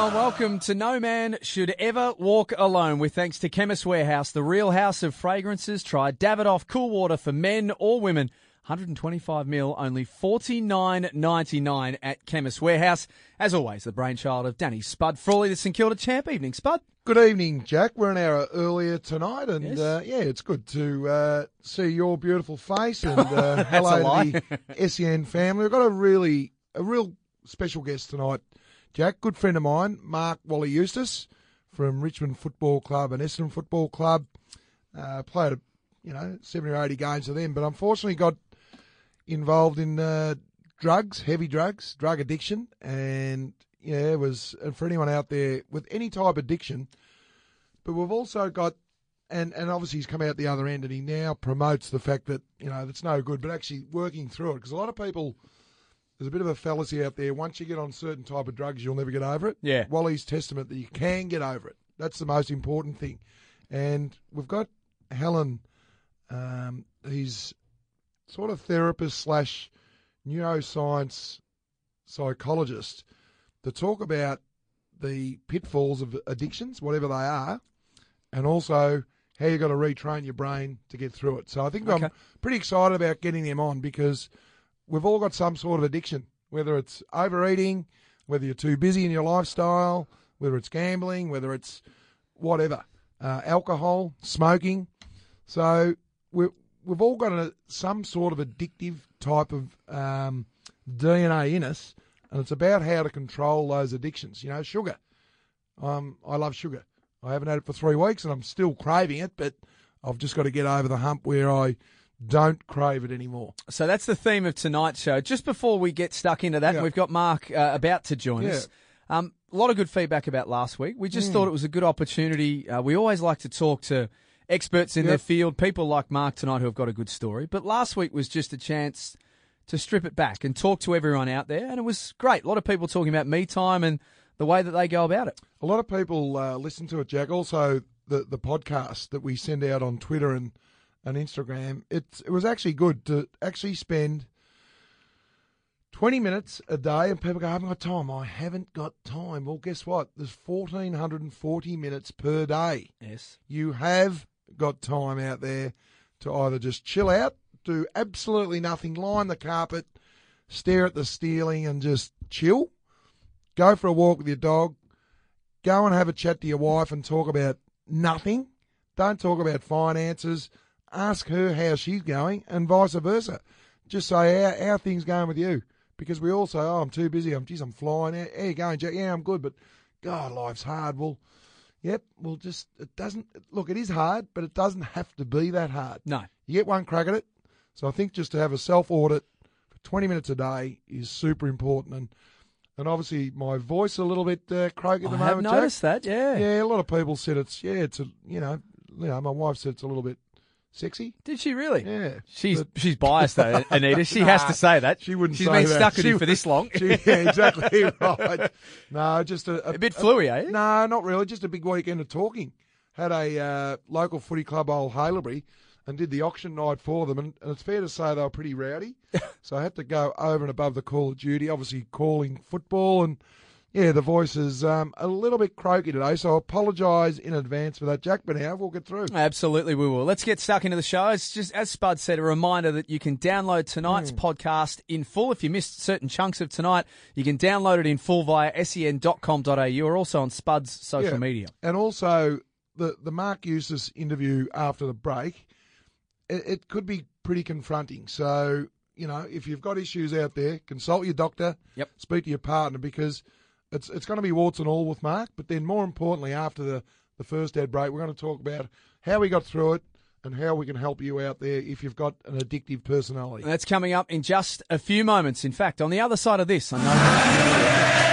Welcome to No Man Should Ever Walk Alone with thanks to Chemist Warehouse, the real house of fragrances. Try Davidoff Cool Water for men or women. 125 mil, only 49.99 at Chemist Warehouse. As always, the brainchild of Danny Spud Frawley, the St Kilda champ. Evening, Spud. Good evening, Jack. We're an hour earlier tonight, and Yes. uh, yeah, it's good to uh, see your beautiful face and uh, hello to the SEN family. We've got a really, a real special guest tonight, Jack. Good friend of mine, Mark Wally Eustace from Richmond Football Club and Essendon Football Club. Uh, played, you know, seventy or eighty games for them, but unfortunately got involved in uh, drugs, heavy drugs, drug addiction, and yeah, it was for anyone out there with any type of addiction. But we've also got, and and obviously he's come out the other end, and he now promotes the fact that you know that's no good, but actually working through it because a lot of people. There's a bit of a fallacy out there. Once you get on certain type of drugs, you'll never get over it. Yeah. Wally's testament that you can get over it. That's the most important thing. And we've got Helen. Um, he's sort of therapist slash neuroscience psychologist to talk about the pitfalls of addictions, whatever they are, and also how you've got to retrain your brain to get through it. So I think Okay. I'm pretty excited about getting them on because we've all got some sort of addiction, whether it's overeating, whether you're too busy in your lifestyle, whether it's gambling, whether it's whatever, uh, alcohol, smoking. So we we've all got a, some sort of addictive type of um, DNA in us, and it's about how to control those addictions. You know, sugar. Um, I love sugar. I haven't had it for three weeks, and I'm still craving it, but I've just got to get over the hump where I don't crave it anymore. So that's the theme of tonight's show. Just before we get stuck into that, Yeah. we've got Mark uh, about to join us. Um, a lot of good feedback about last week. We just thought it was a good opportunity. Uh, we always like to talk to experts in their field, people like Mark tonight who have got a good story. But last week was just a chance to strip it back and talk to everyone out there, and it was great. A lot of people talking about me time and the way that they go about it. A lot of people uh, listen to it, Jack. Also, the the podcast that we send out on Twitter and, and Instagram. It's it was actually good to actually spend twenty minutes a day, and people go, "I haven't got time." I haven't got time. Well, guess what? There's fourteen hundred and forty minutes per day. Yes. You have got time out there to either just chill out, do absolutely nothing, lie on the carpet, stare at the ceiling, and just chill. Go for a walk with your dog. Go and have a chat to your wife and talk about nothing. Don't talk about finances. Ask her how she's going, and vice versa. Just say how, how are things going with you, because we all say, "Oh, I'm too busy. I'm geez, I'm flying. How, how you going, Jack? Yeah, I'm good, but God, life's hard." Well, Yep. Well, just it doesn't look. It is hard, but it doesn't have to be that hard. No. You get one crack at it. So I think just to have a self audit for 20 minutes a day is super important. And and obviously my voice a little bit uh, croaky at I the have moment. Jack. noticed that, yeah. Yeah, a lot of people said it's yeah, it's a you know, you know, my wife said it's a little bit sexy. Did she really? Yeah, She's But- she's biased though, Anita. She has to say that. she wouldn't She's say been that. stuck with She you for this long. She, yeah, exactly right. No, just a, a bit fluey, eh? No, not really. Just a big weekend of talking. Had a uh, local footy club, Old Haileybury, and did the auction night for them. And, and it's fair to say they were pretty rowdy. so I had to go over and above the call of duty, obviously calling football. And yeah, the voice is um, a little bit croaky today. So I apologise in advance for that, Jack. But now we'll get through. Absolutely, we will. Let's get stuck into the show. It's just, as Spud said, a reminder that you can download tonight's podcast in full. If you missed certain chunks of tonight, you can download it in full via sen.com.au or also on Spud's social Yeah. media. And also the the Mark Eustace interview after the break, it, it could be pretty confronting. So you know, if you've got issues out there, consult your doctor. Yep. Speak to your partner because it's it's going to be warts and all with Mark. But then more importantly, after the the first ad break, we're going to talk about how we got through it and how we can help you out there if you've got an addictive personality. That's coming up in just a few moments. In fact, on the other side of this, I know.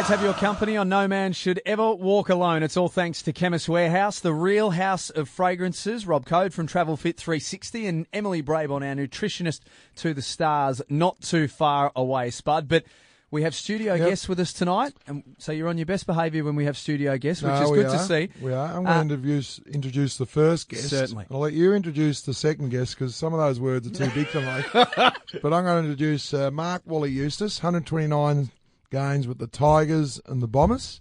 Great to have your company on No Man Should Ever Walk Alone. It's all thanks to Chemist Warehouse, the real house of fragrances. Rob Code from Travel Fit 360 and Emily Brabon, our nutritionist to the stars, not too far away, Spud. But We have studio Yep. guests with us tonight, and so you're on your best behaviour when we have studio guests, which No, is good are. to see. We are. I'm going Uh, to introduce introduce the first guest. Certainly. I'll let you introduce the second guest because some of those words are too big for me. but I'm going to introduce uh, Mark Wally Eustace, 129 games with the Tigers and the Bombers.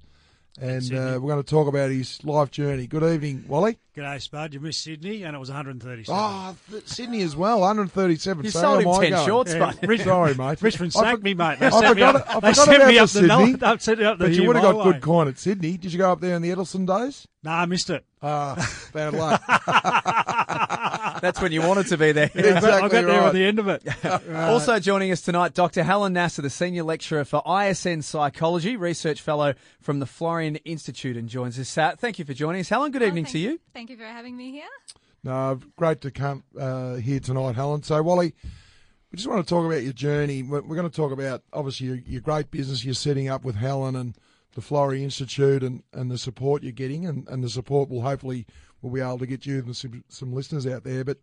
And uh, we're going to talk about his life journey. Good evening, Wally. G'day, Spud. You missed Sydney, and it was 137. Oh, th- Sydney as well, 137. You so sold him 10 going. shorts, Yeah, but Rich- Sorry, mate. Richmond I for- me, mate. They I sent me forgot up, it- I they forgot sent about me the up the, no, Sydney. they sent me up the But you would have got Highway. good coin at Sydney. Did you go up there in the Edelsten days? Nah, I missed it. Ah, bad luck. That's when you wanted to be there. I got, I Exactly got there at the end of it. Also joining us tonight, Dr. Helen Nasser, the Senior Lecturer for ISN Psychology, Research Fellow from the Florey Institute, and joins us. Uh, thank you for joining us. Helen, good Oh, evening thank- to you. Thank you for having me here. No, great to come uh, here tonight, Helen. So, Wally, we just want to talk about your journey. We're, we're going to talk about obviously your, your great business you're setting up with Helen and the Florey Institute, and, and the support you're getting, and, and the support will hopefully will be able to get you and some, some listeners out there. But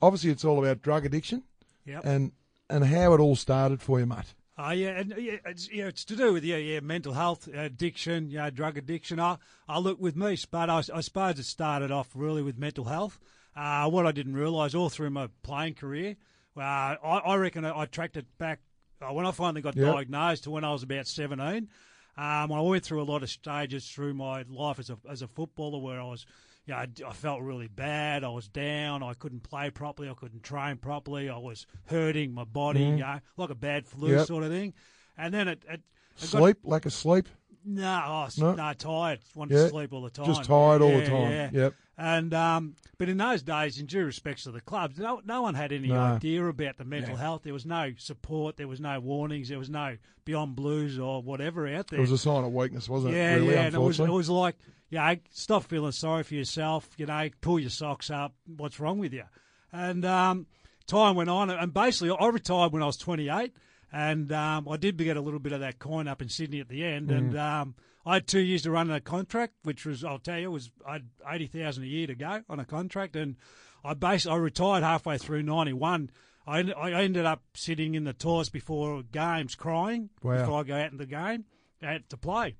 obviously, it's all about drug addiction Yep. and and how it all started for you, mate. Oh yeah, and yeah, it's, yeah, it's to do with yeah, yeah, mental health, addiction, yeah, drug addiction. I, I look with me, but I, I suppose it started off really with mental health. Uh, what I didn't realise all through my playing career, uh, I, I reckon I, I tracked it back uh, when I finally got Yep. diagnosed to when I was about seventeen. Um, I went through a lot of stages through my life as a as a footballer where I was, you know, I, I felt really bad. I was down. I couldn't play properly. I couldn't train properly. I was hurting my body, you know, like a bad flu. Yep. sort of thing. And then it, it, it got, Sleep, lack of sleep, no, oh, s- No? no, tired. Wanted Yeah. to sleep all the time. just tired all the time. yeah. Yep. And um, but in those days, in due respects to the clubs, no, no one had any No. idea about the mental health. There was no support. There was no warnings. There was no Beyond Blues or whatever out there. It was a sign of weakness, wasn't yeah, it? Really, yeah. And it was it was like, you know, stop feeling sorry for yourself. You know, pull your socks up. What's wrong with you? And um, time went on, and basically, I retired when I was 28, and um, I did get a little bit of that coin up in Sydney at the end, and um, I had two years to run a contract, which was, I'll tell you, was I had 80,000 a year to go on a contract, and I basically I retired halfway through 91. I, I ended up sitting in the toilets before games crying Wow. before I go out in the game uh, to play.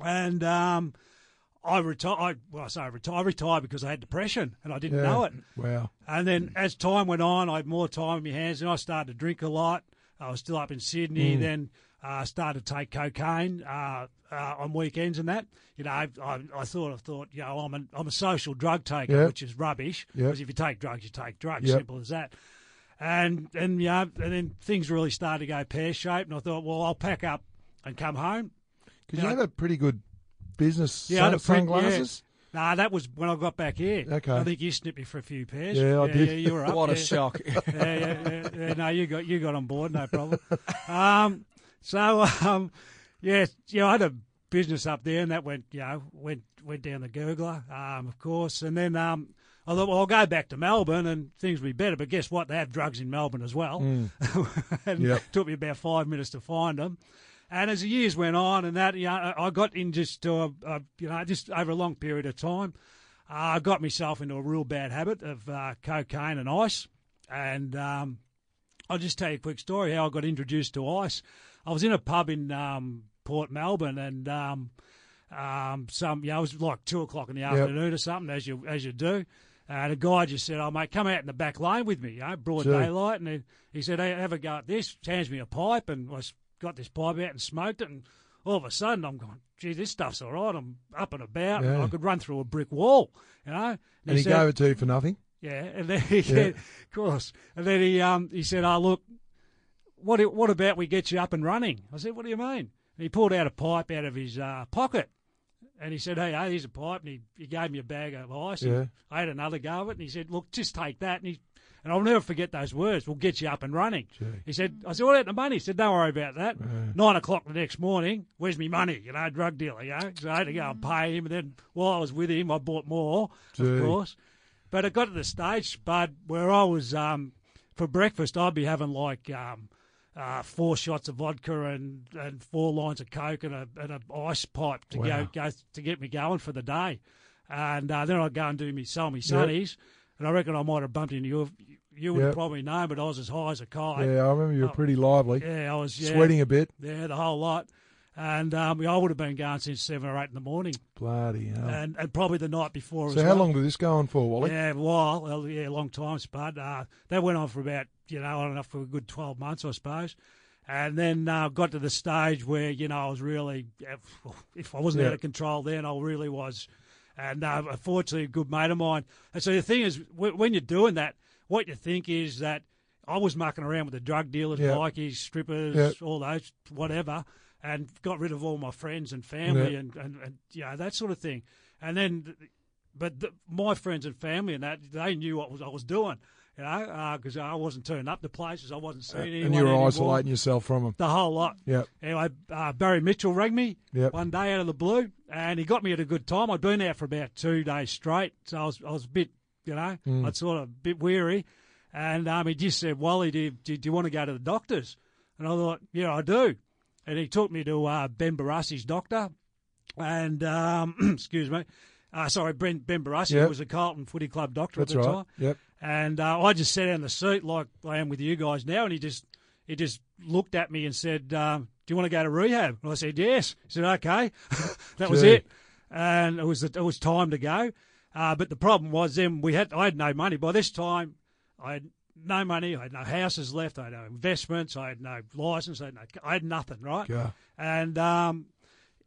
And um, I retired. Well, I say I retired. I retired because I had depression and I didn't Yeah. know it. Wow. And then as time went on, I had more time in my hands, and I started to drink a lot. I was still up in Mm. Sydney. Then uh, started to take cocaine uh, uh, on weekends and that. You know, I, I, I thought I thought you know I'm a I'm a social drug taker, Yeah. which is rubbish. Because if you take drugs, you take drugs. Yep. Simple as that. And and you know, and then things really started to go pear shaped, and I thought, well, I'll pack up and come home. Because Yeah. you had a pretty good business Yeah, I had sun- a print- sunglasses. Nah, that was when I got back here. Okay. I think you snipped me for a few pairs. Yeah, I did. Yeah, you were up. What a yeah. shock. yeah, yeah, yeah, yeah, no, you got you got on board, no problem. um, so um, yeah, yeah, I had a business up there, and that went, you know, went went down the gurgler, um, of course, and then um, I thought, well, I'll go back to Melbourne, and things will be better. But guess what? They have drugs in Melbourne as well, and Yep. it took me about five minutes to find them. And as the years went on, and that, you know, I got in just to a, a you know, just over a long period of time. Uh, I got myself into a real bad habit of uh, cocaine and ice. And um, I'll just tell you a quick story how I got introduced to ice. I was in a pub in um, Port Melbourne, and um, um, some, you know, it was like two o'clock in the afternoon or something, as you as you do. And a guy just said, "Oh mate, come out in the back lane with me, you know, broad Gee. daylight." And he, he said, "Hey, have a go at this." Hands me a pipe, and I got this pipe out and smoked it. And all of a sudden, I'm going, "Gee, this stuff's all right. I'm up and about. and I could run through a brick wall, you know." And he said- gave it to you for nothing. yeah, and then he said, of course, and then he um he said, "Oh look, what what about we get you up and running?" I said, "What do you mean?" And he pulled out a pipe out of his uh, pocket, and he said, "Hey, hey, here's a pipe," and he, he gave me a bag of ice. and Yeah. I had another go of it, and he said, "Look, just take that," and he. And I'll never forget those words. We'll get you up and running. Gee. He said, I said, what about the money? He said, don't worry about that. Nine o'clock the next morning, where's me money? You know, drug dealer, you know. So I had to go and pay him. And then while I was with him, I bought more, Gee. of course. But it got to the stage, Bud, where I was, um, for breakfast, I'd be having like um, uh, four shots of vodka and, and four lines of Coke and a, and a ice pipe to Wow. go, go to get me going for the day. And uh, then I'd go and do me, sell me sunnies. And I reckon I might have bumped into your, you would have Yep. probably known, but I was as high as a kite. Yeah, I remember you were Oh, pretty lively, Yeah, I was yeah, sweating a bit. Yeah, the whole lot. And um, I would have been going since seven or eight in the morning, Bloody hell. and, and probably the night before. so how well. long did this go on for, Wally? Yeah, a while. Well, yeah, a long time, but Uh, that went on for about, you know, I don't know, for a good 12 months, I suppose. And then uh, got to the stage where, you know, I was really, if I wasn't Yeah. out of control then, I really was. And uh, unfortunately, a good mate of mine. And so the thing is, when you're doing that, what you think is that I was mucking around with the drug dealers, Yeah. bikies, strippers, Yeah. all those, whatever, and got rid of all my friends and family Yeah. and, and, and, you know, that sort of thing. And then but the, my friends and family and that they knew what was I was doing, you know, because I wasn't turning up to places, I wasn't seeing anyone and you were anymore. isolating yourself from them. the whole lot. Yeah. Anyway, uh, Barry Mitchell rang me Yep. one day out of the blue, and he got me at a good time. I'd been out for about two days straight, so I was I was a bit, you know, Mm. I'd sort of a bit weary, and um, he just said, "Wally, do you, do, do you want to go to the doctors?" And I thought, "Yeah, I do." And he took me to uh, Ben Barassi's doctor, and um, excuse me, uh, sorry, Ben Ben Barassi Yep. was a Carlton Footy Club doctor That's at the right. time. Yep. And uh, I just sat in the seat like I am with you guys now, and he just he just looked at me and said, um, "Do you want to go to rehab?" And I said, "Yes." He said, "Okay." that was Gee. it, and it was it was time to go. Uh, but the problem was then we had I had no money by this time. I had no money. I had no houses left. I had no investments. I had no license. I had no. I had nothing. Right. Go. And um,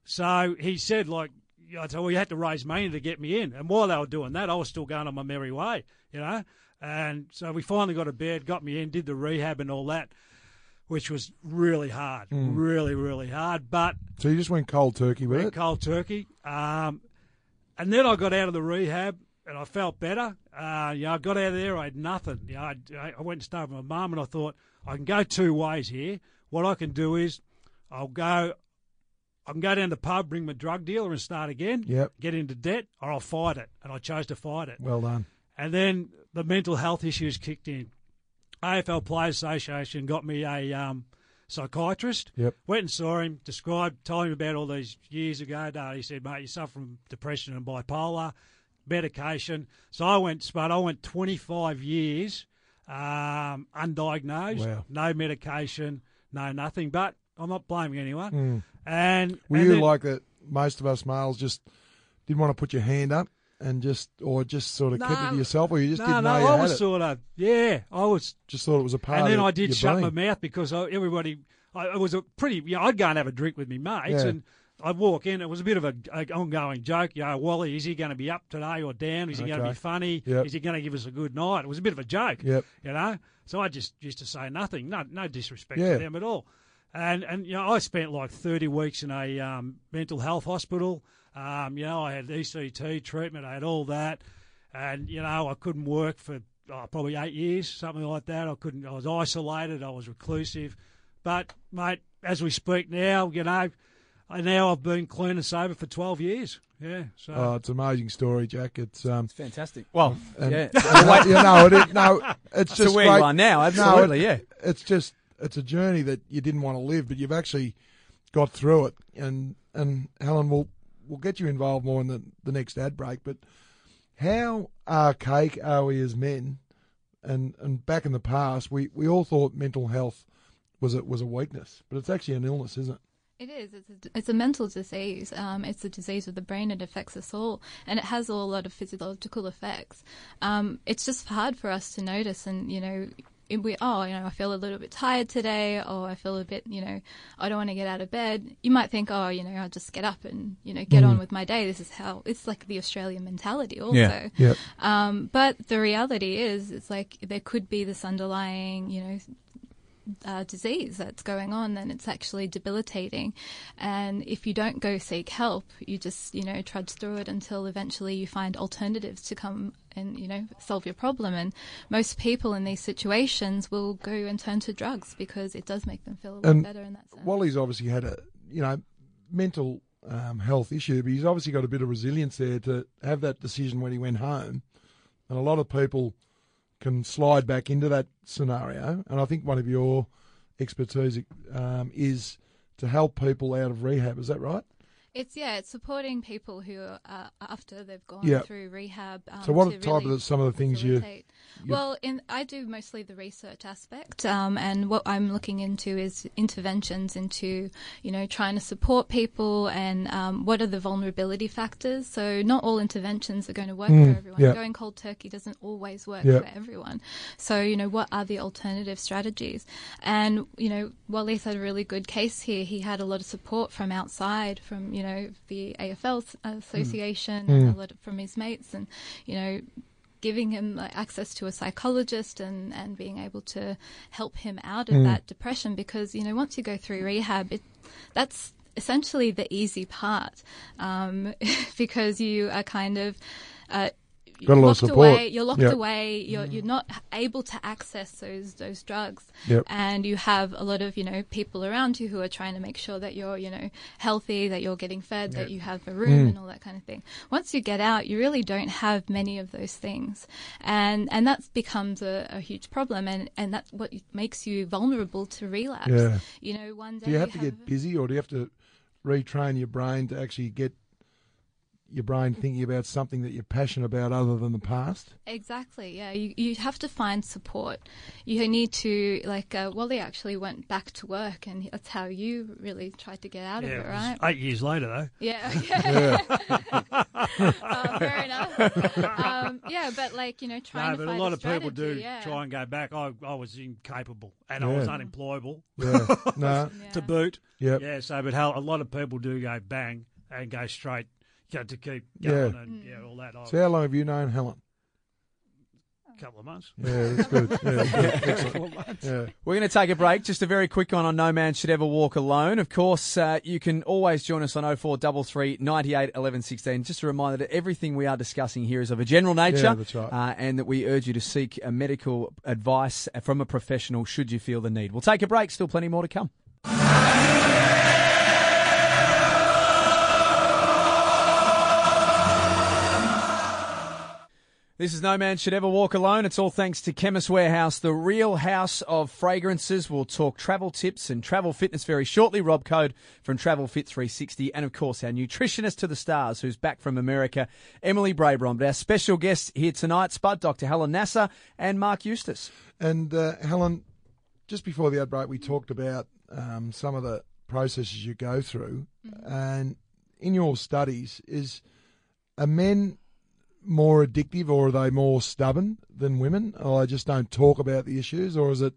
so he said, like, I said, well, you had to raise money to get me in. And while they were doing that, I was still going on my merry way, you know. And so we finally got a bed, got me in, did the rehab and all that, which was really hard, really, really hard. But So you just went cold turkey with went it. cold turkey. Um, and then I got out of the rehab and I felt better. Uh, you know, I got out of there, I had nothing. You know, I, I went and stayed with my mum and I thought, I can go two ways here. What I can do is I'll go, I can go down to the pub, bring my drug dealer and start again, Yep. get into debt, or I'll fight it. And I chose to fight it. Well done. And then the mental health issues kicked in. AFL Players Association got me a um, psychiatrist. Yep. Went and saw him, described, told him about all these years ago. No, he said, mate, you suffer from depression and bipolar, medication. So I went, Spud, I went 25 years um, undiagnosed, Wow. no medication, no nothing. But I'm not blaming anyone. And Mm. Were and you then- like that? Most of us males just didn't want to put your hand up and just, or just sort of kept it to yourself, or you just no, didn't no, know you I had was it. sort of, yeah, I was just thought it was a part. and then I did shut my mouth because I, everybody, I, it was a pretty, you know, I'd go and have a drink with me mates, Yeah. and I'd walk in. It was a bit of a, a ongoing joke. You know, Wally, is he going to be up today or down? Is he going to be funny? Yep. Is he going to give us a good night? It was a bit of a joke. Yep. You know, so I just used to say nothing. No, no disrespect Yeah. to them at all. And and you know, I spent like thirty weeks in a um, mental health hospital. Um, you know, I had ECT treatment. I had all that, and you know, I couldn't work for oh, probably eight years, something like that. I couldn't. I was isolated. I was reclusive. But mate, as we speak now, you know, I now I've been clean and sober for twelve years. Yeah. So Oh, it's an amazing story, Jack. It's um, Fantastic. Well, and, yeah. and, you know, it, is- no, it's So just where great. you are now, No, absolutely, it- yeah. It's just it's a journey that you didn't want to live, but you've actually got through it. And and Helen, we'll we'll get you involved more in the the next ad break. But how archaic are we as men? And and back in the past, we, we all thought mental health was a was a weakness, but it's actually an illness, isn't it? It is. It's a, it's a mental disease. Um, it's a disease of the brain. It affects us all, and it has a lot of physiological effects. Um, it's just hard for us to notice, and you know, if we oh, you know, I feel a little bit tired today, or I feel a bit, you know, I don't want to get out of bed. You might think, oh, you know, I'll just get up and you know get on with my day. This is how it's like the Australian mentality, also. Yeah. Yeah. Um, but the reality is, it's like there could be this underlying, you know, uh, disease that's going on, then it's actually debilitating. And if you don't go seek help, you just, you know, trudge through it until eventually you find alternatives to come and, you know, solve your problem. And most people in these situations will go and turn to drugs because it does make them feel a lot And better in that sense. Wally's obviously had a you know mental um, health issue, but he's obviously got a bit of resilience there to have that decision when he went home. And a lot of people can slide back into that scenario. And I think one of your expertise um, is to help people out of rehab. Is that right? It's yeah, it's supporting people who are after they've gone Yeah. through rehab. Um, So what type really of some of the things you facilitate. Well, in, I do mostly the research aspect, um, and what I'm looking into is interventions into, you know, trying to support people and um, what are the vulnerability factors. So not all interventions are going to work for everyone. yeah. Going cold turkey doesn't always work Yeah. for everyone. So you know, what are the alternative strategies? And you know, Wally's had a really good case here. He had a lot of support from outside, from you know the AFL Association, and a lot of, from his mates, and you know giving him like, access to a psychologist and, and being able to help him out of that depression because you know once you go through rehab it that's essentially the easy part um, because you are kind of uh, Got a lot of locked support. away you're locked Yep. away you're, you're not able to access those those drugs Yep. and you have a lot of you know people around you who are trying to make sure that you're you know healthy that you're getting fed that you have a room mm. and all that kind of thing once you get out you really don't have many of those things and and that becomes a, a huge problem and and that's what makes you vulnerable to relapse Yeah. you know one day Do you have to get busy, or do you have to retrain your brain to actually get your brain thinking about something that you're passionate about other than the past? Exactly. Yeah, you you have to find support. You need to like. Uh, Wally actually went back to work, and that's how you really tried to get out Yeah, of it it, right? eight years later, though. Yeah. yeah. uh, fair enough. Um, yeah, but like you know, trying No, to but a find lot of people do yeah. try and go back. I, I was incapable and I was unemployable Yeah. no. To boot. Yep. Yeah, so but how a lot of people do go bang and go straight you know, to keep Yeah. going and yeah, all that. I, So how long have you known Helen? a couple of months. Yeah, that's good. Yeah, good. Excellent. Yeah. We're going to take a break. Just a very quick one on No Man Should Ever Walk Alone. Of course, uh, you can always join us on 0433 98 11 16. Just a reminder that everything we are discussing here is of a general nature. Yeah, that's right. uh, and that we urge you to seek a medical advice from a professional should you feel the need. We'll take a break. Still plenty more to come. This is No Man Should Ever Walk Alone. It's all thanks to Chemist Warehouse, the real house of fragrances. We'll talk travel tips and travel fitness very shortly. Rob Code from Travel Fit 360. And of course, our nutritionist to the stars who's back from America, Emily Brabon. But our special guests here tonight, Spud, Dr. Helen Nasser and Mark Eustace. And uh, Helen, just before the outbreak, we talked about um, some of the processes you go through, and in your studies, is are men more addictive or are they more stubborn than women? Or they just don't talk about the issues, or is it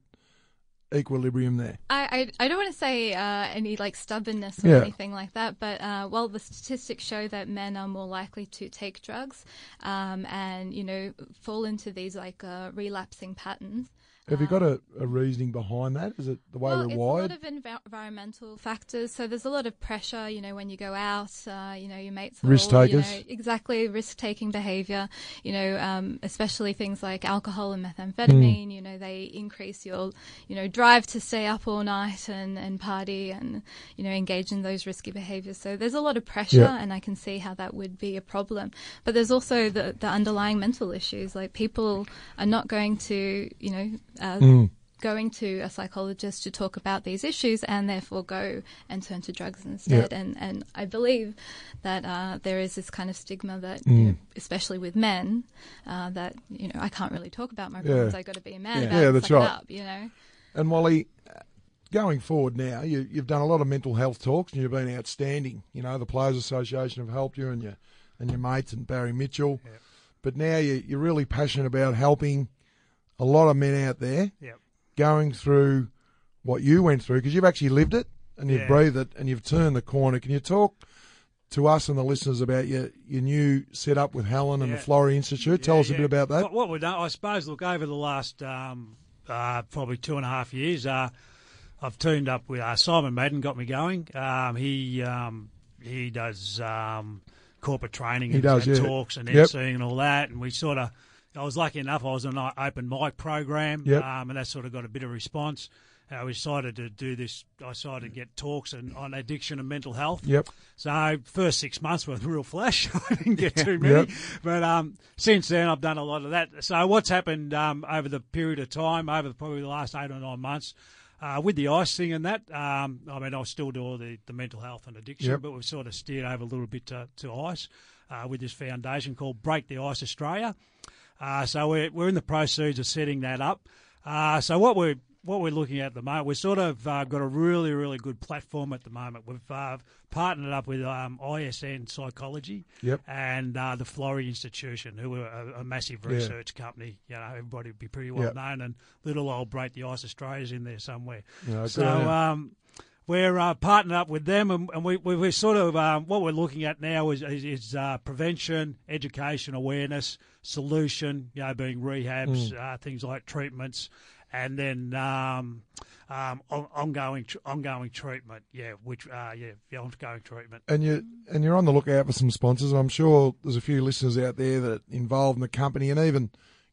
equilibrium there? I, I, I don't want to say uh, any like stubbornness or Yeah. anything like that, but uh, well, the statistics show that men are more likely to take drugs um, and you know fall into these like uh, relapsing patterns. Have you got a, a reasoning behind that? Is it the way well, we're it's wired? a lot of env- environmental factors. So there's a lot of pressure, you know, when you go out, uh, you know, your mates Risk all, you know, takers. exactly, risk-taking behaviour. You know, um, especially things like alcohol and methamphetamine. Hmm. You know, they increase your, you know, drive to stay up all night and, and party and you know engage in those risky behaviours. So there's a lot of pressure, Yeah. and I can see how that would be a problem. But there's also the the underlying mental issues. Like people are not going to, you know. Uh, Hmm. going to a psychologist to talk about these issues and therefore go and turn to drugs instead. Yeah. And and I believe that uh, there is this kind of stigma that, Mm. you know, especially with men, uh, that you know I can't really talk about my problems. I've got to be a man Yeah. about Yeah, it. that's right. up, you know. And Wally, uh, going forward now, you, you've done a lot of mental health talks and you've been outstanding. You know, the Players Association have helped you and your and your mates and Barry Mitchell. But now you, you're really passionate about helping a lot of men out there Yep. going through what you went through because you've actually lived it and you've Yeah. breathed it and you've turned the corner. Can you talk to us and the listeners about your, your new setup with Helen and the. Florey Institute? Tell Yeah, us a bit about that. What, what we've done, I suppose, look, over the last um, uh, probably two and a half years, uh, I've teamed up with uh, Simon Madden, got me going. Um, he um, he does um, corporate training He and, does, and yeah. talks and Yep. emceeing and all that. And we sort of, I was lucky enough, I was on an open mic program, Yep. um, and that sort of got a bit of response. I we decided to do this. I decided to get talks and, on addiction and mental health. Yep. So first six months were real flash. I didn't get too many, Yep. but um, since then I've done a lot of that. So what's happened um, over the period of time, over probably the last eight or nine months, uh, with the ice thing and that, um, I mean I still do all the, the mental health and addiction, Yep. but we've sort of steered over a little bit to, to ice uh, with this foundation called Break the Ice Australia. Uh, so we're, we're in the proceeds of setting that up. Uh, so what we're what we're looking at at the moment, we've sort of uh, got a really, really good platform at the moment. We've uh, partnered up with um, ISN Psychology Yep. and uh, the Florey Institution, who are a, a massive Yeah. research company. You know, everybody would be pretty well Yep. known, and little old Break the Ice Australia's in there somewhere. Yeah, so um, we're uh, partnered up with them, and, and we, we, we're sort of um, what we're looking at now is, is, is uh, prevention, education, awareness, solution. You know, being rehabs, Mm. uh, things like treatments, and then um, um, ongoing ongoing treatment. Yeah, which uh, yeah, yeah, ongoing treatment. and you and you're on the lookout for some sponsors. I'm sure there's a few listeners out there that are involved in the company and even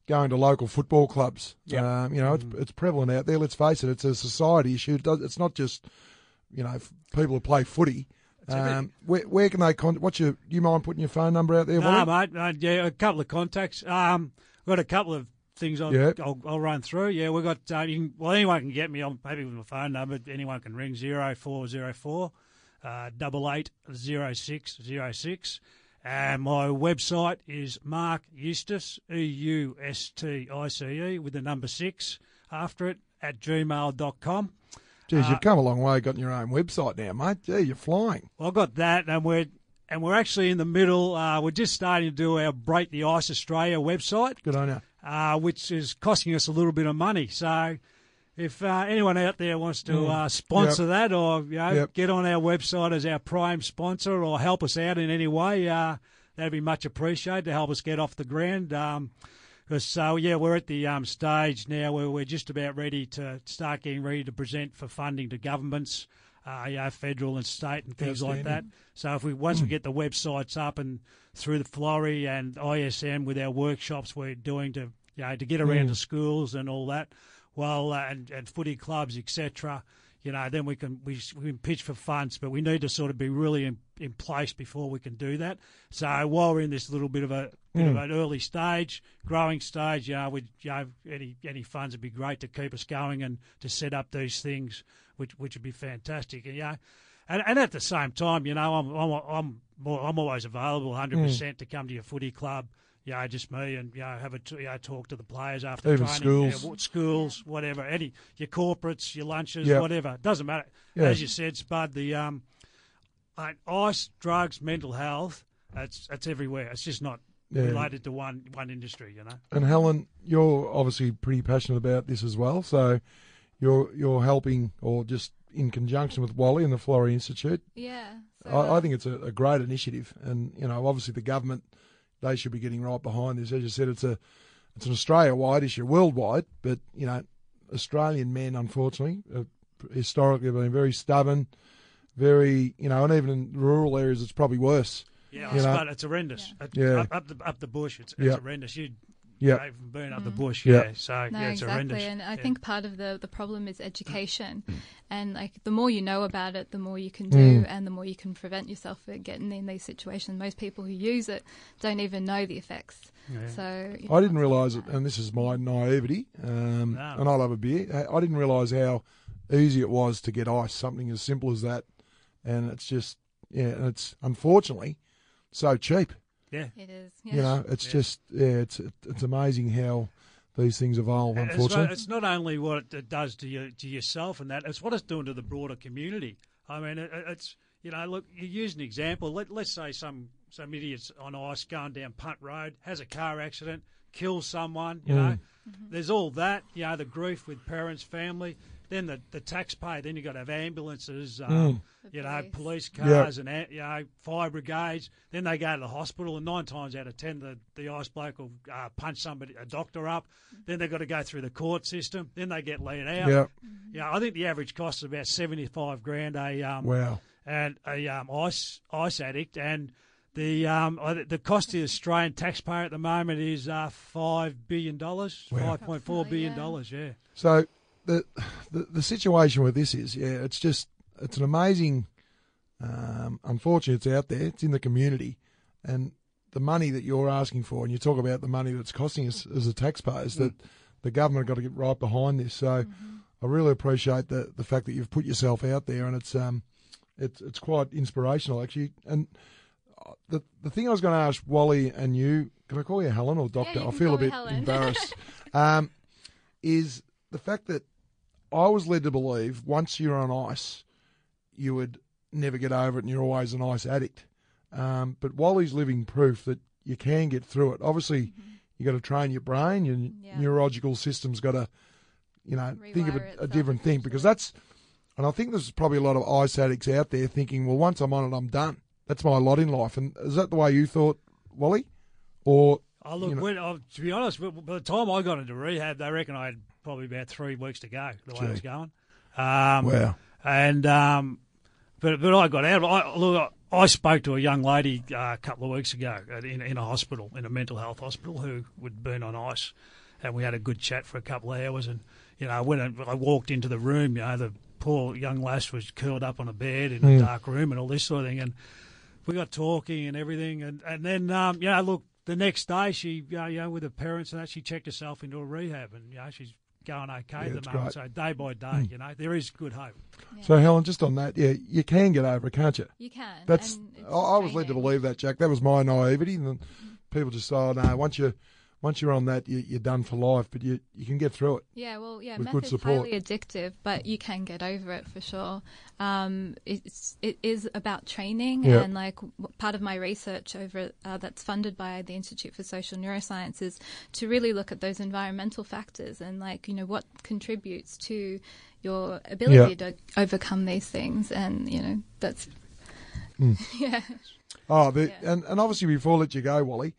going to local football clubs. Yep. Um, you know, it's it's prevalent out there. Let's face it, it's a society issue. It does, it's not just you know people who play footy. Um, where, where can they contact? What's your? You mind putting your phone number out there? No, mate. Uh, yeah, a couple of contacts. Um, I've got a couple of things I'll, Yeah. I'll, I'll run through. Yeah, we've got. Uh, you can, well, anyone can get me on maybe with my phone number. Anyone can ring zero four zero four uh, double eight zero six zero six. And my website is Mark Eustace E U S T I C E with the number six after it at gmail.com. Geez, uh, you've come a long way, Got your own website now, mate. Gee, you're flying. Well, I've got that, and we're and we're actually in the middle. Uh, we're just starting to do our Break the Ice Australia website, Good on you. uh, which is costing us a little bit of money. So, if uh, anyone out there wants to uh, sponsor that, or you know, Yep. get on our website as our prime sponsor, or help us out in any way, uh, that'd be much appreciated to help us get off the ground. Um, so yeah, we're at the um, stage now where we're just about ready to start getting ready to present for funding to governments, uh, you know, federal and state and things like that. So if we once we get the websites up and through the Florey and ISN with our workshops we're doing to you know to get around to schools and all that, well uh, and and footy clubs etc. You know, then we can we, we can pitch for funds, but we need to sort of be really in, in place before we can do that. So while we're in this little bit of a bit of hmm. an early stage, growing stage, you know, we you know any any funds would be great to keep us going and to set up these things, which which would be fantastic. And, you know, and, and at the same time, you know, I'm I'm I'm, more, I'm always available, hundred percent, hmm. to come to your footy club. You know, just me, and you know, have a t- you know, talk to the players after Even training. schools. yeah, what- schools, whatever, any your corporates, your lunches, Yeah. whatever. Doesn't matter. Yeah. As you said, Spud, the um, ice, drugs, mental health. It's it's everywhere. It's just not Yeah. related to one one industry. You know. And Helen, you're obviously pretty passionate about this as well. So you're you're helping, or just in conjunction with Wally and the Florey Institute. Yeah. So, I, I think it's a, a great initiative, and you know, obviously the government they should be getting right behind this. As you said, it's a it's an Australia-wide issue, worldwide, but you know, Australian men, unfortunately, historically have been very stubborn, very you know, and even in rural areas, it's probably worse. Yeah, You it's, know? it's horrendous. It- Yeah. Up, up the up the bush, it's, it's Yeah. horrendous. You Yeah, yeah. been up the mm. bush, Yeah. yeah. So No, yeah, it's exactly. horrendous. And I Yeah. think part of the, the problem is education. Mm. Mm. and like the more you know about it, the more you can do and the more you can prevent yourself from getting in these situations. Most people who use it don't even know the effects. So you I didn't know, realise it, and this is my naivety, um, No. and I love a beer. I I didn't realise how easy it was to get ice, something as simple as that, and it's just yeah, and it's unfortunately so cheap. Yeah. It is. Yeah. You know, it's just yeah, it's it's amazing how these things evolve. It's not, Unfortunately, it's not only what it does to you to yourself and that; it's what it's doing to the broader community. I mean, it, it's you know, look, you use an example. Let, let's say some some idiots on ice going down Punt Road has a car accident, kills someone. You mm. know, mm-hmm. there's all that. You know, the grief with parents, family. Then the, the taxpayer. Then you got to have ambulances. Um, The You know, police. police cars and you know fire brigades. Then they go to the hospital, and nine times out of ten, the, the ice bloke will uh, punch somebody, a doctor up. Then they've got to go through the court system. Then they get let out. yeah, Yeah, I think the average cost is about seventy five grand a um wow, and a um ice ice addict, and the um the cost to the Australian taxpayer at the moment is uh five billion dollars, five point four billion dollars. Yeah. So the, the the situation with this is, yeah, it's just it's an amazing. Um, unfortunately, it's out there. It's in the community, and the money that you're asking for, and you talk about the money that's costing us as the taxpayers, that the government have got to get right behind this. So, I really appreciate the the fact that you've put yourself out there, and it's um, it's it's quite inspirational actually. And uh, the the thing I was going to ask Wally and you, can I call you Helen or Doctor? you I feel a bit Helen. embarrassed. um, is the fact that I was led to believe once you're on ice, you would never get over it, and you're always an ice addict. Um, but Wally's living proof that you can get through it. Obviously, you got to train your brain. Your Mm-hmm. Yeah. neurological system's got to, you know, think of a, a different thing because that's. And I think there's probably a lot of ice addicts out there thinking, well, once I'm on it, I'm done. That's my lot in life. And is that the way you thought, Wally? Or Oh, look, you know- when, oh, to be honest, by by the time I got into rehab, they reckon I had probably about three weeks to go, the way it was going. Um, Wow. And, um, but, but I got out. I, look, I spoke to a young lady uh, a couple of weeks ago at- in, in a hospital, in a mental health hospital, who would burn on ice. And we had a good chat for a couple of hours. And, you know, when I, I walked into the room, you know, the poor young lass was curled up on a bed in a dark room and all this sort of thing. And we got talking and everything, and and then um, you know, look, the next day she, you know, you know, with her parents and that, she checked herself into a rehab, and you know, she's going okay at the moment. great. So day by day, mm. you know, there is good hope. So, Helen, just on that, yeah, you can get over it, can't you? You can. That's I, I was led to believe that, Jack. That was my naivety, and then mm-hmm. people just say, "Oh no, once you once you're on that, you, you're done for life." But you you can get through it. Yeah, well, yeah, with meth good is support. highly addictive, but you can get over it for sure. Um, it's it is about training, Yeah. and like part of my research over uh, that's funded by the Institute for Social Neuroscience is to really look at those environmental factors and like you know what contributes to your ability to overcome these things, and you know that's yeah. Oh, the, Yeah. and and obviously before I let you go, Wally,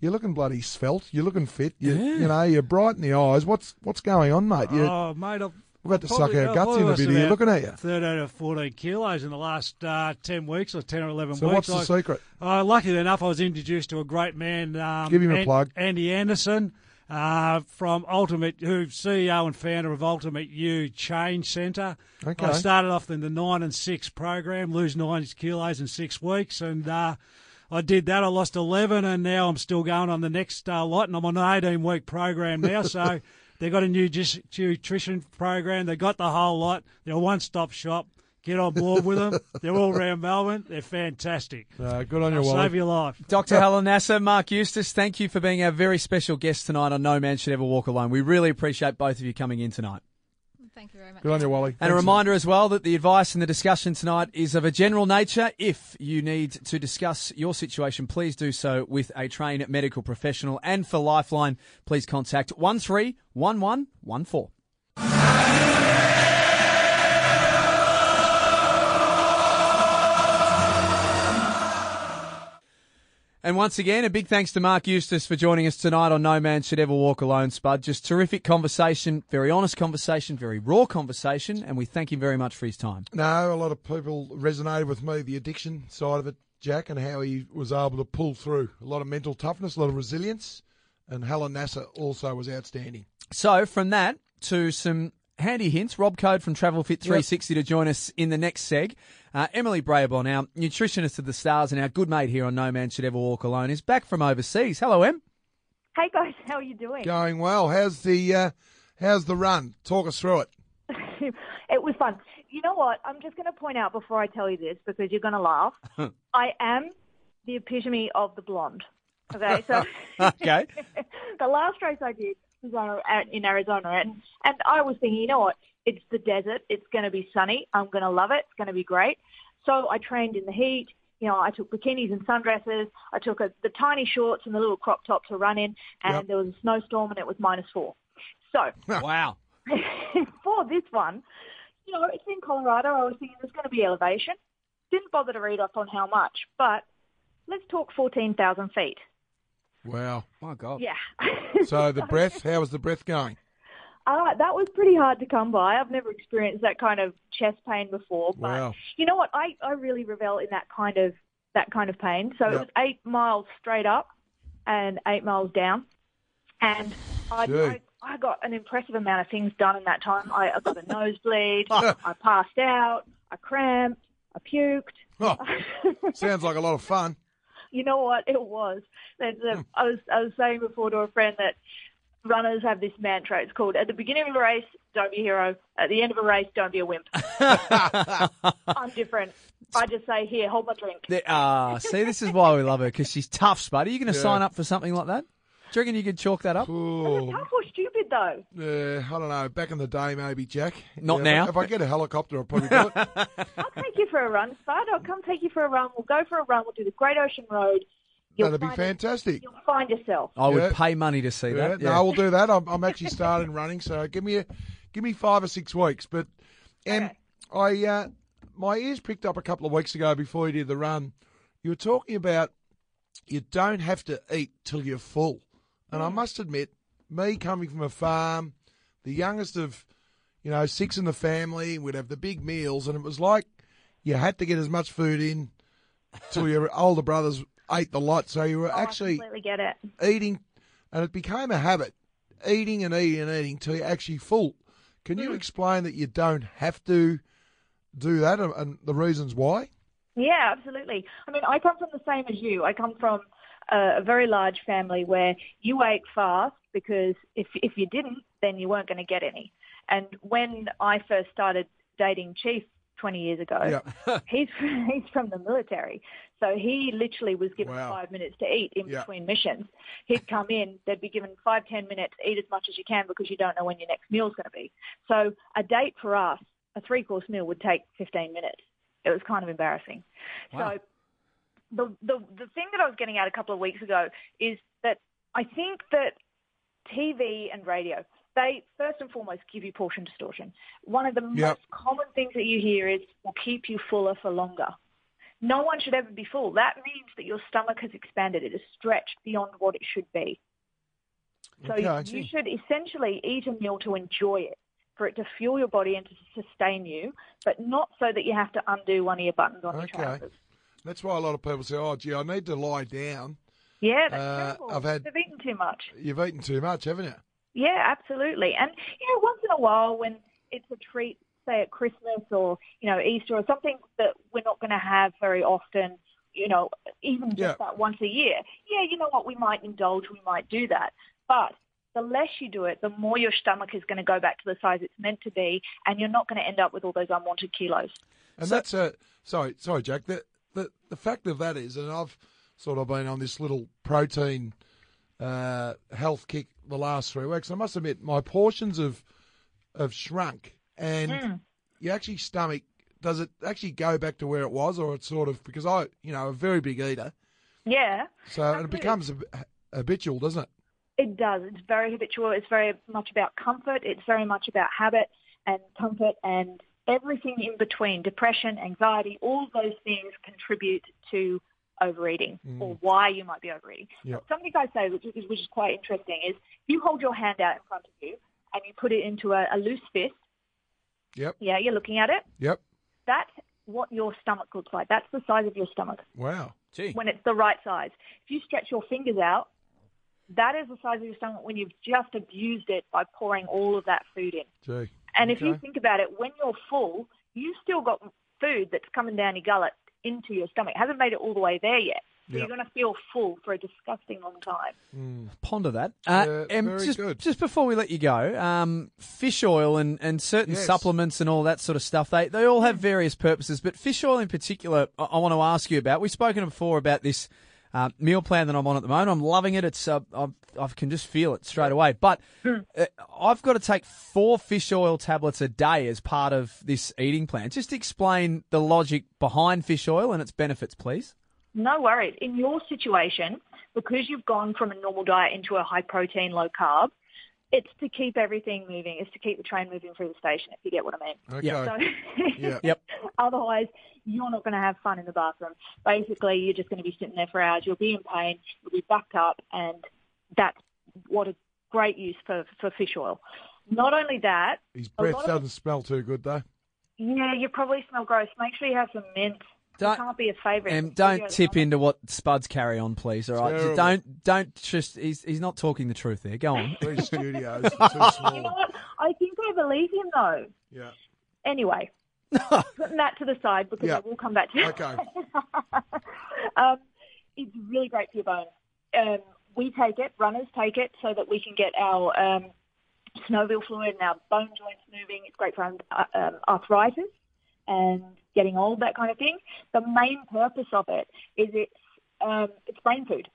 you're looking bloody svelte. You're looking fit. You, you know, you're bright in the eyes. What's what's going on, mate? You, oh, mate, I've we're about to suck our guts in a bit here looking at you. 13 or 14 kilos in the last uh, 10 weeks or 10 or 11 So weeks. So what's the I- secret? Uh, luckily enough, I was introduced to a great man. Um, Give him a An- plug. Andy Anderson uh, from Ultimate, who's CEO and founder of Ultimate U Change Centre. Okay. I started off in the nine and six program, lose 90 kilos in six weeks, and uh, I did that. I lost 11, and now I'm still going on the next uh, lot, and I'm on an 18 week program now. So they've got a new dis- nutrition program. They got the whole lot. They're a one stop shop. Get on board with them. They're all around Melbourne. They're fantastic. Uh, good on your They'll save your life. Dr. Helen Nasser, Mark Eustace, thank you for being our very special guest tonight on No Man Should Ever Walk Alone. We really appreciate both of you coming in tonight. Thank you very much. Good on you, Wally. And a Thanks. reminder as well that the advice and the discussion tonight is of a general nature. If you need to discuss your situation, please do so with a trained medical professional. And for Lifeline, please contact 131114. And once again, a big thanks to Mark Eustace for joining us tonight on No Man Should Ever Walk Alone, Spud. Just terrific conversation, very honest conversation, very raw conversation, and we thank him very much for his time. No, a lot of people resonated with me, the addiction side of it, Jack, and how he was able to pull through. A lot of mental toughness, a lot of resilience, and Helen Nasser also was outstanding. So, from that to some handy hints, Rob Code from Travel Fit 360 to join us in the next seg. Uh, Emily Brabon, our nutritionist of the stars and our good mate here on No Man Should Ever Walk Alone, is back from overseas. Hello, Em. Hey guys, how are you doing? Going well. How's the uh, how's the run? Talk us through it. it was fun. You know what? I'm just going to point out before I tell you this because you're going to laugh. I am the epitome of the blonde. Okay, so Okay. the last race I did was uh, in Arizona, and and I was thinking, you know what? It's the desert. It's going to be sunny. I'm going to love it. It's going to be great. So I trained in the heat. You know, I took bikinis and sundresses. I took a, the tiny shorts and the little crop top to run in, and Yep. there was a snowstorm and it was minus four. So wow. for this one, you know, it's in Colorado. I was thinking there's going to be elevation. Didn't bother to read up on how much, but let's talk 14,000 feet. Wow. My God. Yeah. So the breath, how was the breath going? Uh, that was pretty hard to come by. I've never experienced that kind of chest pain before. But Wow. you know what? I, I really revel in that kind of that kind of pain. So Yep. it was eight miles straight up and eight miles down. And I, I, I got an impressive amount of things done in that time. I, I got a nosebleed. I passed out. I cramped. I puked. Oh, sounds like a lot of fun. You know what? It was. There's Hmm. a, I was I was saying before to a friend that runners have this mantra. It's called at the beginning of a race, don't be a hero. At the end of a race, don't be a wimp. I'm different. I just say, here, hold my drink. The- Ah, see, this is why we love her because she's tough, Spud. Are you going to Yeah. sign up for something like that? Do you reckon you could chalk that up? Oh, Tough or stupid, though? yeah, I don't know. Back in the day, maybe, Jack. Not Yeah, if now. I- If I get a helicopter, I'll probably do it. I'll take you for a run, Spud. I'll come take you for a run. We'll go for a run. We'll do the Great Ocean Road. You'll That'd be find- fantastic. You'll find yourself. I would Yeah. pay money to see Yeah, that. no, we'll do that. I'm, I'm actually starting running, so give me a, give me five or six weeks. But and I, uh, my ears picked up a couple of weeks ago before you did the run. You were talking about you don't have to eat till you're full, and I must admit, me coming from a farm, the youngest of, you know, six in the family, we'd have the big meals, and it was like you had to get as much food in till your older brothers ate the lot, so you were Oh, actually get it. eating, and it became a habit, eating and eating and eating till you're actually full. Can Mm. you explain that you don't have to do that and, and the reasons why? Yeah, absolutely. I mean, I come from the same as you. I come from a, a very large family where you ate fast because if if you didn't, then you weren't going to get any. And when I first started dating Chief 20 years ago, Yeah. he's he's from the military, so he literally was given Wow. five minutes to eat in Yeah. between missions. He'd come in, they'd be given five ten minutes, eat as much as you can because you don't know when your next meal's going to be. So a date for us, a three course meal would take 15 minutes. It was kind of embarrassing. Wow. So the, the the thing that I was getting at a couple of weeks ago is that I think that TV and radio they first and foremost give you portion distortion. One of the Yep. most common things that you hear is will keep you fuller for longer. No one should ever be full. That means that your stomach has expanded. It is stretched beyond what it should be. So Okay. you should essentially eat a meal to enjoy it, for it to fuel your body and to sustain you, but not so that you have to undo one of your buttons on your Okay. trousers. That's why a lot of people say, "Oh, gee, I need to lie down." Yeah, that's Uh, terrible. I've had- They've eaten too much. You've eaten too much, haven't you? Yeah, absolutely. And you know, once in a while, when it's a treat, say at Christmas or you know Easter or something that we're not going to have very often, you know, even just Yeah. that once a year. Yeah, you know what? We might indulge. We might do that. But the less you do it, the more your stomach is going to go back to the size it's meant to be, and you're not going to end up with all those unwanted kilos. And So- that's a sorry, sorry, Jack. The, the the fact of that is, and I've sort of been on this little protein uh, health kick the last three weeks. I must admit, my portions have have shrunk, and Mm. your actually stomach does it actually go back to where it was, or it's sort of because I, you know, a very big eater, Yeah. so it becomes habitual, doesn't it? It does. It's very habitual. It's very much about comfort. It's very much about habit and comfort and everything in between. Depression, anxiety, all those things contribute to overeating mm. or why you might be overeating. Yep. Something I say, which is, which is quite interesting, is you hold your hand out in front of you and you put it into a, a loose fist. Yep, Yeah, you're looking at it. yep. That's what your stomach looks like. That's the size of your stomach Wow. Gee. when it's the right size. If you stretch your fingers out, that is the size of your stomach when you've just abused it by pouring all of that food in. Gee. And if you think about it, when you're full, you've still got food that's coming down your gullet into your stomach. It hasn't made it all the way there yet. So Yep. you're going to feel full for a disgusting long time. Ponder that. Uh, Yeah, Em, very just, good. just before we let you go, um, fish oil and, and certain Yes. supplements and all that sort of stuff, they, they all have various purposes, but fish oil in particular, I, I want to ask you about. We've spoken before about this uh, meal plan that I'm on at the moment. I'm loving it. It's uh, I, I can just feel it straight away. But uh, I've got to take four fish oil tablets a day as part of this eating plan. Just explain the logic behind fish oil and its benefits, please. No worries. In your situation, because you've gone from a normal diet into a high protein, low carb, it's to keep everything moving. It's to keep the train moving through the station, if you get what I mean. Okay. Yeah. So, Yeah. Yep. Otherwise, you're not going to have fun in the bathroom. Basically, you're just going to be sitting there for hours. You'll be in pain. You'll be backed up, and that's what a great use for, for fish oil. Not only that, His breath doesn't smell too good though. yeah, you probably smell gross. Make sure you have some mint. Don't- can't be a favourite. And don't tip yummy. into what Spuds carry on, please. All right, Terrible. don't don't just. He's he's not talking the truth there. Go on. These studios are too You know what? I think I believe him though. Yeah. Anyway, putting that to the side because Yeah. I will come back to it. Okay. um, it's really great for your bones. Um, we take it, runners take it, so that we can get our um, synovial fluid and our bone joints moving. It's great for uh, um, arthritis and getting old, that kind of thing. The main purpose of it is it's um, it's brain food.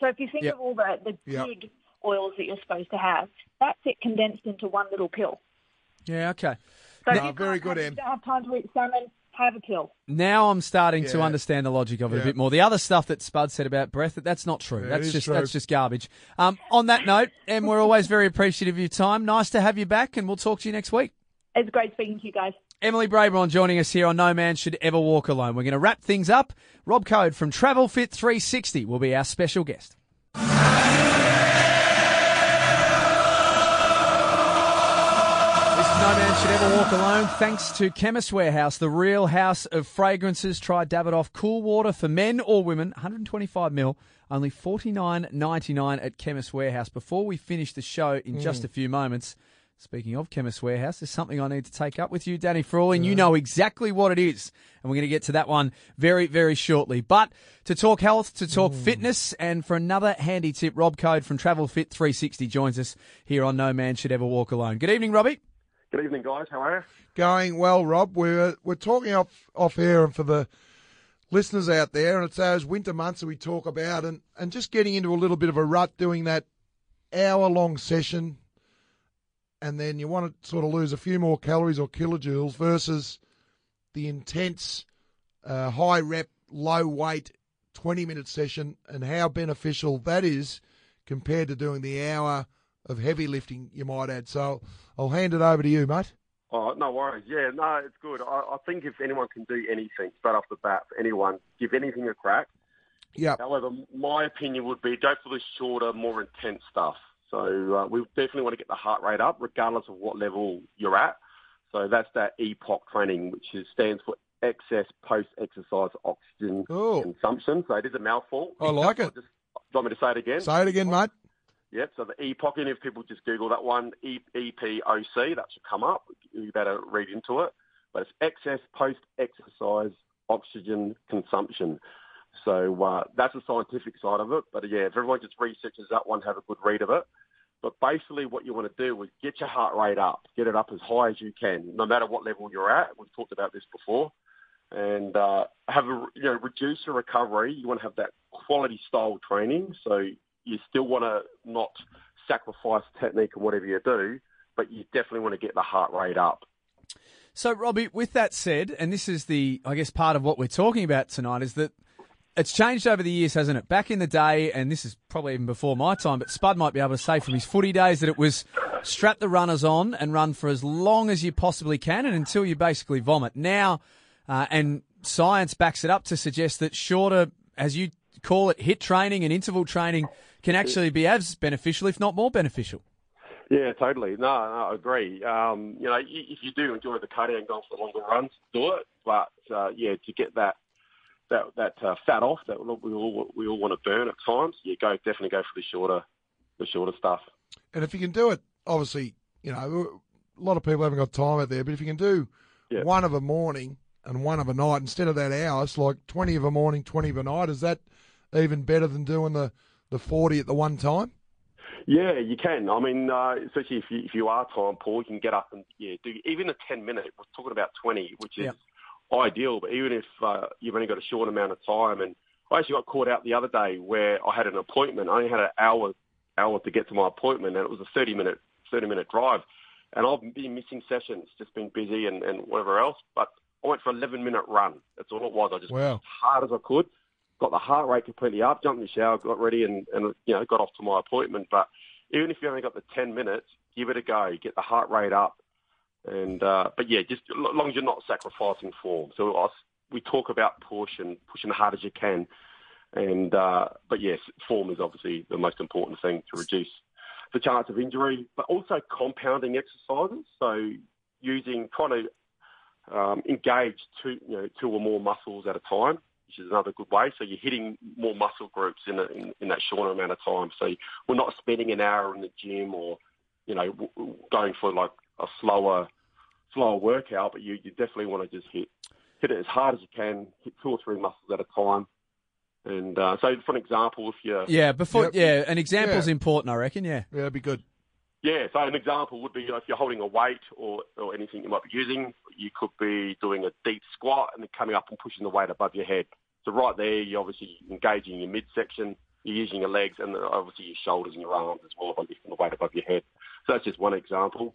So if you think Yep. of all the, the Yep. good oils that you're supposed to have, that's it condensed into one little pill. Yeah, okay. So No, if you very good, have, Em. you don't have time to eat salmon, have a pill. Now I'm starting to understand the logic of it a bit more. The other stuff that Spud said about breath, that's not true. Yeah, that's just true. that's just garbage. Um, on that note, Em, we're always very appreciative of your time. Nice to have you back, and we'll talk to you next week. It's great speaking to you guys. Emily Brabon joining us here on No Man Should Ever Walk Alone. We're going to wrap things up. Rob Code from Travel Fit 360 will be our special guest. This No Man Should Ever Walk Alone. Thanks to Chemist Warehouse, the real house of fragrances. Try Davidoff Cool Water for men or women, 125 mil, only 49.99 at Chemist Warehouse. Before we finish the show in mm. just a few moments, speaking of Chemist Warehouse, there's something I need to take up with you, Danny Frawley. You know exactly what it is, and we're going to get to that one very, very shortly. But to talk health, to talk mm. fitness, and for another handy tip, Rob Code from Travel Fit 360 joins us here on No Man Should Ever Walk Alone. Good evening, Robbie. Good evening, guys. How are you? Going well, Rob. We're we're talking off off air, and for the listeners out there, and it's those winter months that we talk about, and and just getting into a little bit of a rut, doing that hour long session, and then you want to sort of lose a few more calories or kilojoules versus the intense, uh, high rep, low weight, twenty minute session, and how beneficial that is compared to doing the hour of heavy lifting you might add. So I'll hand it over to you, mate. Oh, no worries. Yeah, no, it's good. I, I think if anyone can do anything straight off the bat, for anyone, give anything a crack. Yeah. However, my opinion would be go for the shorter, more intense stuff. So uh, we definitely want to get the heart rate up, regardless of what level you're at. So that's that EPOC training, which is, stands for excess post-exercise oxygen Oh. consumption. So it is a mouthful. I like it. Just, do you want me to say it again? Say it again, mate. Yep, so the EPOC, and if people just Google that one, e- EPOC, that should come up. You better read into it. But it's excess post-exercise oxygen consumption. So uh, that's the scientific side of it. But yeah, if everyone just researches that one, have a good read of it. But basically what you want to do is get your heart rate up, get it up as high as you can, no matter what level you're at. We've talked about this before. And uh, have a, you know, reduce your recovery. You want to have that quality style training. So you still want to not sacrifice technique and whatever you do, but you definitely want to get the heart rate up. So, Robbie, with that said, and this is the, I guess, part of what we're talking about tonight is that it's changed over the years, hasn't it? Back in the day, and this is probably even before my time, but Spud might be able to say from his footy days that it was strap the runners on and run for as long as you possibly can and until you basically vomit. Now, uh, and science backs it up to suggest that shorter, as you call it, hit training and interval training can actually be as beneficial, if not more beneficial. Yeah, totally. No, no I agree. Um, you know, if you do enjoy the cardio and going for the longer runs, do it. But uh, yeah, to get that that that uh, fat off that we all we all want to burn at times, You go definitely go for the shorter the shorter stuff. And if you can do it, obviously, you know, a lot of people haven't got time out there, but if you can do Yeah. one of a morning and one of a night instead of that hour, it's like 20 of a morning, 20 of a night. Is that even better than doing the, the 40 at the one time? Yeah, you can. I mean, uh, especially if you if you are time poor, you can get up and yeah do even a ten minute. We're talking about twenty, which is ideal. But even if uh, you've only got a short amount of time, and I actually got caught out the other day where I had an appointment. I only had an hour hour to get to my appointment, and it was a thirty minute thirty minute drive. And I've been missing sessions, just been busy and, and whatever else. But I went for an eleven minute run. That's all it was. I just Wow. as hard as I could. Got the heart rate completely up, jumped in the shower, got ready, and, and you know got off to my appointment. But even if you only got the ten minutes, give it a go. Get the heart rate up, and uh, but yeah, just as long as you're not sacrificing form. So we talk about push and pushing as hard as you can, and uh, but yes, form is obviously the most important thing to reduce the chance of injury, but also compounding exercises. So using trying to um, engage two you know two or more muscles at a time which is another good way. So you're hitting more muscle groups in, a, in, in that shorter amount of time. So we're not spending an hour in the gym or, you know, going for like a slower, slower workout, but you, you definitely want to just hit, hit it as hard as you can, hit two or three muscles at a time. And uh, so, for an example, if you're Yeah, before, Yep. yeah, an example's Yeah. important, I reckon, yeah. Yeah, that'd be good. Yeah, so an example would be you know, if you're holding a weight or, or anything you might be using, you could be doing a deep squat and then coming up and pushing the weight above your head. So right there, you're obviously engaging your midsection, you're using your legs and obviously your shoulders and your arms as well by lifting the weight above your head. So that's just one example.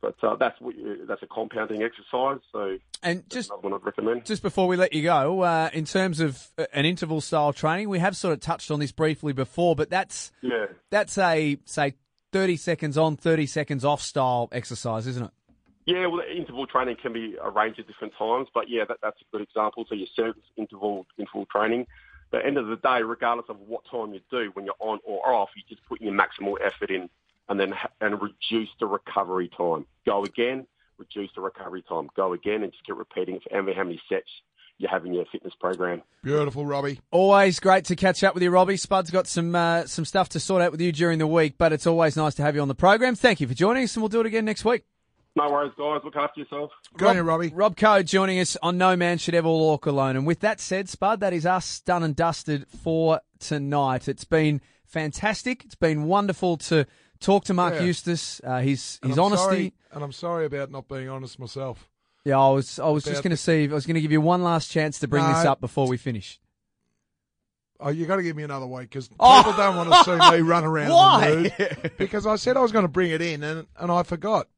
But uh, that's what you, that's a compounding exercise. So And just one I'd recommend. just before we let you go, uh, in terms of uh, an interval style training, we have sort of touched on this briefly before, but that's Yeah. that's a say thirty seconds on, thirty seconds off style exercise, isn't it? Yeah, well, interval training can be arranged at different times, but yeah, that, that's a good example. So your service interval interval training. But the end of the day, regardless of what time you do, when you're on or off, you're just put your maximal effort in, and then ha- and reduce the recovery time. Go again, reduce the recovery time. Go again, and just keep repeating it for however how many sets you have in your fitness program. Beautiful, Robbie. Always great to catch up with you, Robbie. Spud's got some uh, some stuff to sort out with you during the week, but it's always nice to have you on the program. Thank you for joining us, and we'll do it again next week. No worries, guys. Look after yourself. Good on you, Robbie. Rob Coe joining us on No Man Should Ever Walk Alone. And with that said, Spud, that is us done and dusted for tonight. It's been fantastic. It's been wonderful to talk to Mark Yeah. Eustace. Uh, his And his I'm honesty. sorry- and I'm sorry about not being honest myself. Yeah, I was I was just going to see. I was going to give you one last chance to bring this up before we finish. Oh, you got to give me another week because Oh. people don't want to see me run around. Why? The mood because I said I was going to bring it in and, and I forgot.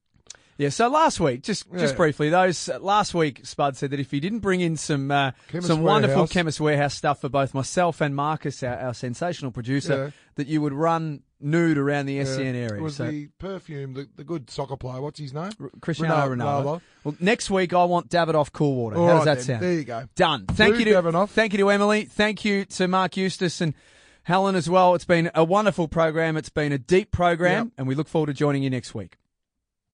Yeah. So last week, just just Yeah. briefly, those uh, last week, Spud said that if he didn't bring in some uh, Chemist some wonderful Warehouse. Chemist Warehouse stuff for both myself and Marcus, our, our sensational producer, that you would run nude around the SEN area. It was so, the perfume, the, the good soccer player. What's his name? Cristiano Ronaldo. Ronaldo. Well, next week I want Davidoff Coolwater. All How does right that then. sound? There you go. Done. Thank you to Davidoff. thank you to Emily. Thank you to Mark Eustace and Helen as well. It's been a wonderful program. It's been a deep program, Yep. and we look forward to joining you next week.